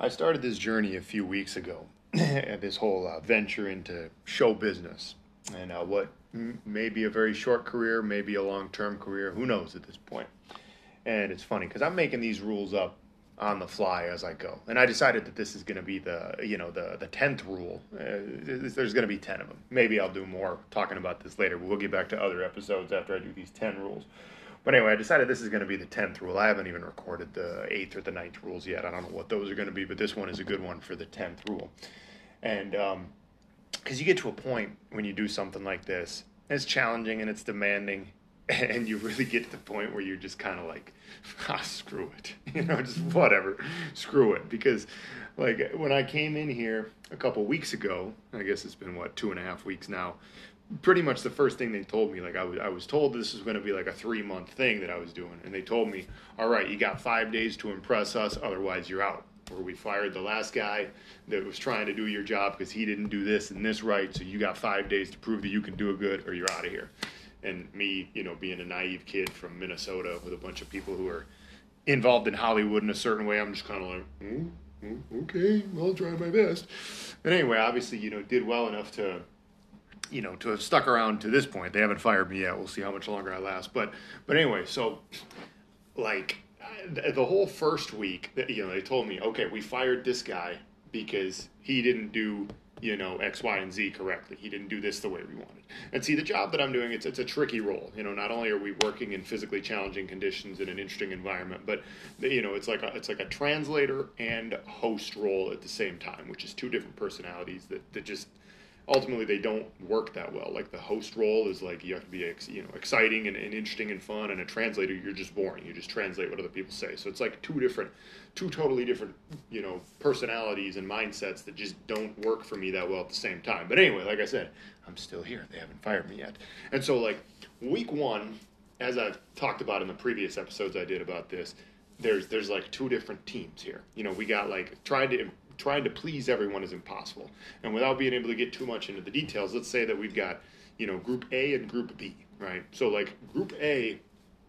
I started this journey a few weeks ago, this whole uh, venture into show business and uh, what m- may be a very short career, maybe a long term career, who knows at this point. And it's funny because I'm making these rules up on the fly as I go, and I decided that this is going to be the you know the the tenth rule. Uh, there's going to be ten of them. Maybe I'll do more talking about this later, but we'll get back to other episodes after I do these ten rules. But anyway, I decided this is going to be the 10th rule. I haven't even recorded the 8th or the ninth rules yet. I don't know what those are going to be, but this one is a good one for the 10th rule. And because um, you get to a point when you do something like this, it's challenging and it's demanding, and you really get to the point where you're just kind of like, ah, screw it. You know, just whatever. Screw it. Because, like, when I came in here a couple weeks ago, I guess it's been, what, two and a half weeks now, pretty much the first thing they told me like I was, I was told this was going to be like a three month thing that i was doing and they told me all right you got five days to impress us otherwise you're out. Or we fired the last guy that was trying to do your job because he didn't do this and this right so you got five days to prove that you can do it good or you're out of here. And me you know being a naive kid from minnesota with a bunch of people who are involved in hollywood in a certain way i'm just kind of like mm, okay i'll try my best. But anyway obviously you know did well enough to you know, to have stuck around to this point. They haven't fired me yet. We'll see how much longer I last. But, but anyway, so like the whole first week, you know, they told me, okay, we fired this guy because he didn't do, you know, X, Y, and Z correctly. He didn't do this the way we wanted. And see, the job that I'm doing, it's it's a tricky role. You know, not only are we working in physically challenging conditions in an interesting environment, but you know, it's like a it's like a translator and host role at the same time, which is two different personalities that that just ultimately they don't work that well. Like the host role is like you have to be you know exciting and, and, interesting and fun, and a translator you're just boring. You just translate what other people say. So it's like two different, two totally different you know personalities and mindsets that just don't work for me that well at the same time. But anyway, like I said, I'm still here. They haven't fired me yet, and so like week one, as I've talked about in the previous episodes I did about this. There's there's like two different teams here. You know, we got like trying to trying to please everyone is impossible. And without being able to get too much into the details, let's say that we've got, you know, group A and group B, right? So like group A,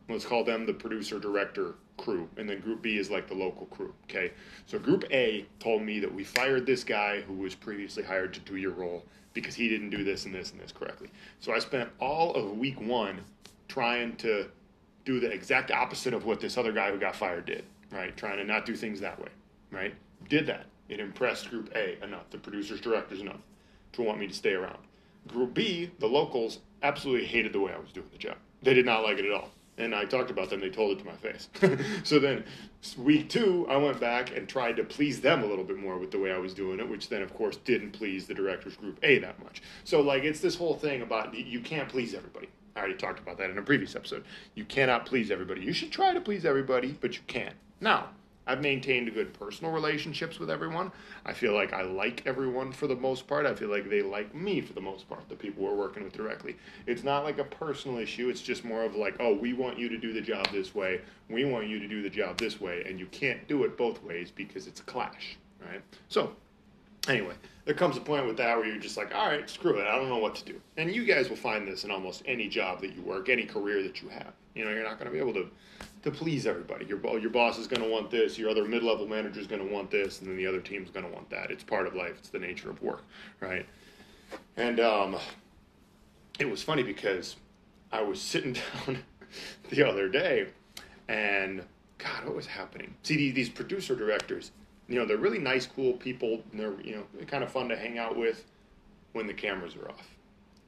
let's call them the producer director crew, and then group B is like the local crew, okay? So group A told me that we fired this guy who was previously hired to do your role because he didn't do this and this and this correctly. So I spent all of week 1 trying to do the exact opposite of what this other guy who got fired did, right? Trying to not do things that way, right? Did that it impressed Group A enough, the producers, directors enough, to want me to stay around. Group B, the locals, absolutely hated the way I was doing the job. They did not like it at all. And I talked about them, they told it to my face. so then, week two, I went back and tried to please them a little bit more with the way I was doing it, which then, of course, didn't please the directors group A that much. So, like, it's this whole thing about you can't please everybody. I already talked about that in a previous episode. You cannot please everybody. You should try to please everybody, but you can't. Now, I've maintained good personal relationships with everyone. I feel like I like everyone for the most part. I feel like they like me for the most part, the people we're working with directly. It's not like a personal issue. It's just more of like, oh, we want you to do the job this way. We want you to do the job this way. And you can't do it both ways because it's a clash, right? So, anyway, there comes a point with that where you're just like, all right, screw it. I don't know what to do. And you guys will find this in almost any job that you work, any career that you have. You know, you're not going to be able to to please everybody. Your your boss is going to want this, your other mid-level manager is going to want this, and then the other team's going to want that. It's part of life. It's the nature of work, right? And um, it was funny because I was sitting down the other day, and God, what was happening? See, these producer directors, you know, they're really nice, cool people, and they're you know kind of fun to hang out with when the cameras are off.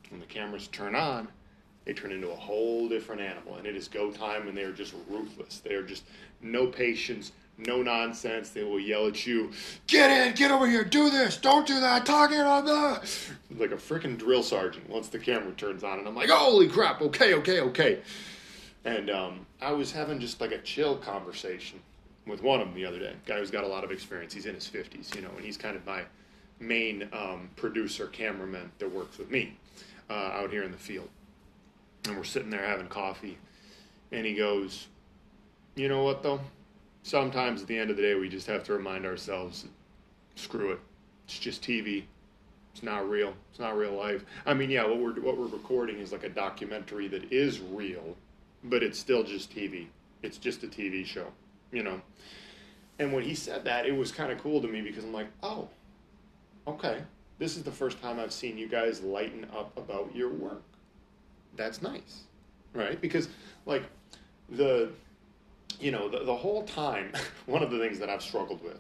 When the cameras turn on, they turn into a whole different animal. And it is go time, and they are just ruthless. They are just no patience, no nonsense. They will yell at you, get in, get over here, do this, don't do that, talking about that. Like a freaking drill sergeant once the camera turns on. And I'm like, holy crap, okay, okay, okay. And um, I was having just like a chill conversation with one of them the other day. Guy who's got a lot of experience. He's in his 50s, you know, and he's kind of my main um, producer, cameraman that works with me uh, out here in the field and we're sitting there having coffee, and he goes, "You know what though? Sometimes at the end of the day, we just have to remind ourselves, screw it. It's just TV. It's not real. It's not real life. I mean, yeah, what we're what we're recording is like a documentary that is real, but it's still just TV. It's just a TV show, you know." And when he said that, it was kind of cool to me because I'm like, oh, okay, this is the first time I've seen you guys lighten up about your work. That's nice, right? Because like the, you know, the, the whole time, one of the things that I've struggled with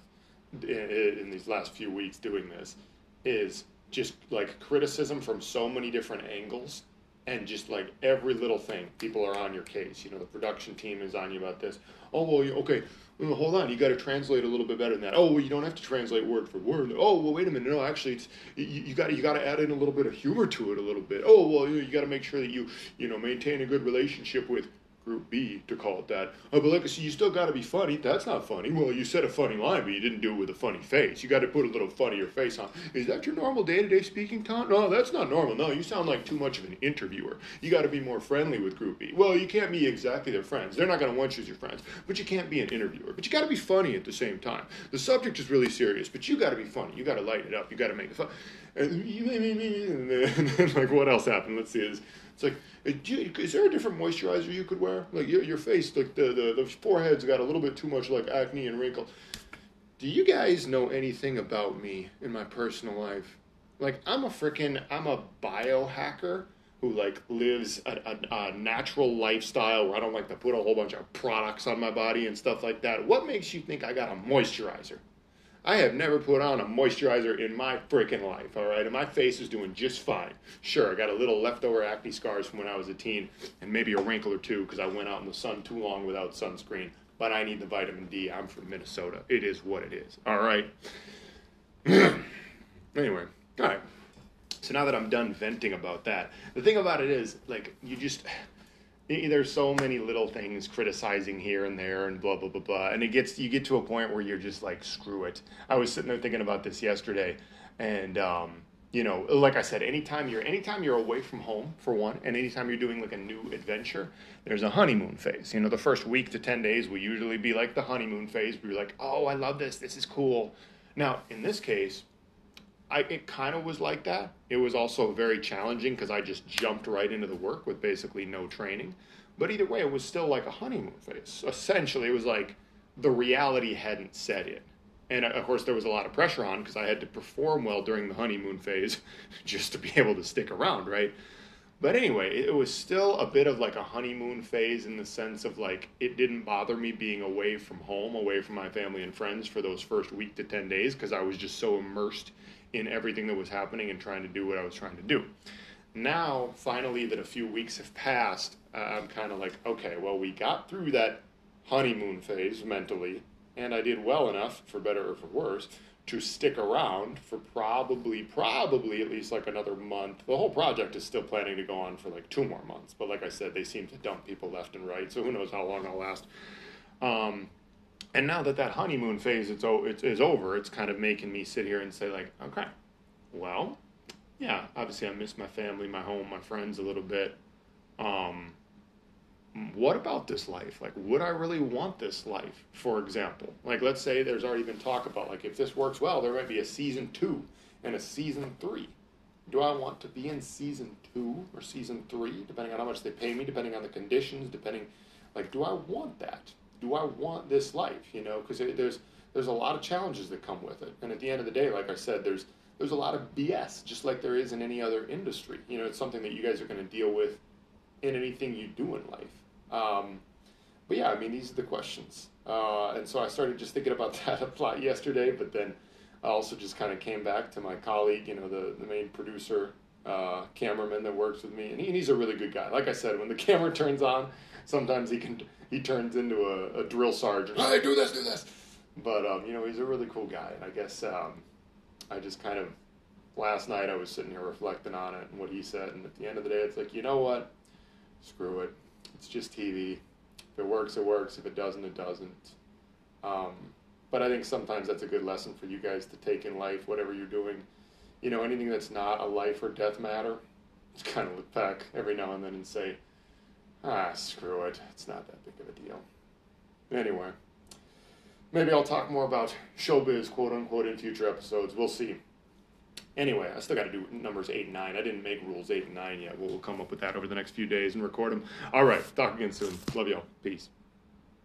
in, in these last few weeks doing this is just like criticism from so many different angles and just like every little thing people are on your case. You know the production team is on you about this. Oh well okay hold on you got to translate a little bit better than that. Oh well you don't have to translate word for word. Oh well wait a minute no actually it's you got you got to add in a little bit of humor to it a little bit. Oh well you, you got to make sure that you you know maintain a good relationship with Group B to call it that. Oh, but look, I see, you still got to be funny. That's not funny. Well, you said a funny line, but you didn't do it with a funny face. You got to put a little funnier face on. Is that your normal day to day speaking tone? No, that's not normal. No, you sound like too much of an interviewer. You got to be more friendly with Group B. Well, you can't be exactly their friends. They're not going to want you as your friends, but you can't be an interviewer. But you got to be funny at the same time. The subject is really serious, but you got to be funny. You got to light it up. You got to make it fun. And, then, like, what else happened? Let's see. It's like, uh, you, is there a different moisturizer you could wear? Like your, your face, like the, the, the forehead's got a little bit too much like acne and wrinkle. Do you guys know anything about me in my personal life? Like I'm a freaking I'm a biohacker who like lives a, a, a, natural lifestyle where I don't like to put a whole bunch of products on my body and stuff like that. What makes you think I got a moisturizer? I have never put on a moisturizer in my freaking life, all right? And my face is doing just fine. Sure, I got a little leftover acne scars from when I was a teen, and maybe a wrinkle or two because I went out in the sun too long without sunscreen. But I need the vitamin D. I'm from Minnesota. It is what it is, all right? anyway, all right. So now that I'm done venting about that, the thing about it is, like, you just there's so many little things criticizing here and there and blah blah blah blah. And it gets you get to a point where you're just like screw it. I was sitting there thinking about this yesterday and um, you know like i said anytime you're anytime you're away from home for one and anytime you're doing like a new adventure there's a honeymoon phase. You know the first week to 10 days will usually be like the honeymoon phase. Where you're like oh i love this. This is cool. Now in this case I, it kind of was like that. It was also very challenging because I just jumped right into the work with basically no training. But either way, it was still like a honeymoon phase. Essentially, it was like the reality hadn't set in. And uh, of course, there was a lot of pressure on because I had to perform well during the honeymoon phase just to be able to stick around, right? But anyway, it was still a bit of like a honeymoon phase in the sense of like it didn't bother me being away from home, away from my family and friends for those first week to 10 days because I was just so immersed in everything that was happening and trying to do what I was trying to do. Now, finally, that a few weeks have passed, I'm kind of like, okay, well, we got through that honeymoon phase mentally, and I did well enough, for better or for worse, to stick around for probably, probably at least like another month. The whole project is still planning to go on for like two more months, but like I said, they seem to dump people left and right, so who knows how long I'll last. Um, and now that that honeymoon phase is, it's, is over, it's kind of making me sit here and say, like, okay, well, yeah, obviously I miss my family, my home, my friends a little bit. Um, what about this life? Like, would I really want this life, for example? Like, let's say there's already been talk about, like, if this works well, there might be a season two and a season three. Do I want to be in season two or season three, depending on how much they pay me, depending on the conditions, depending, like, do I want that? do I want this life? You know, because there's there's a lot of challenges that come with it, and at the end of the day, like I said, there's there's a lot of BS, just like there is in any other industry. You know, it's something that you guys are going to deal with in anything you do in life. Um, but yeah, I mean, these are the questions, uh, and so I started just thinking about that a lot yesterday. But then I also just kind of came back to my colleague, you know, the the main producer, uh, cameraman that works with me, and, he, and he's a really good guy. Like I said, when the camera turns on, sometimes he can he turns into a, a drill sergeant. Hey, do this, do this. But um, you know, he's a really cool guy, and I guess um, I just kind of last night I was sitting here reflecting on it and what he said, and at the end of the day, it's like you know what, screw it, it's just TV. If it works, it works. If it doesn't, it doesn't. Um, but I think sometimes that's a good lesson for you guys to take in life, whatever you're doing. You know, anything that's not a life or death matter, just kind of look back every now and then and say, Ah, screw it. It's not that big of a deal. Anyway, maybe I'll talk more about showbiz, quote unquote, in future episodes. We'll see. Anyway, I still got to do numbers 8 and 9. I didn't make rules 8 and 9 yet. We'll, we'll come up with that over the next few days and record them. All right, talk again soon. Love y'all. Peace.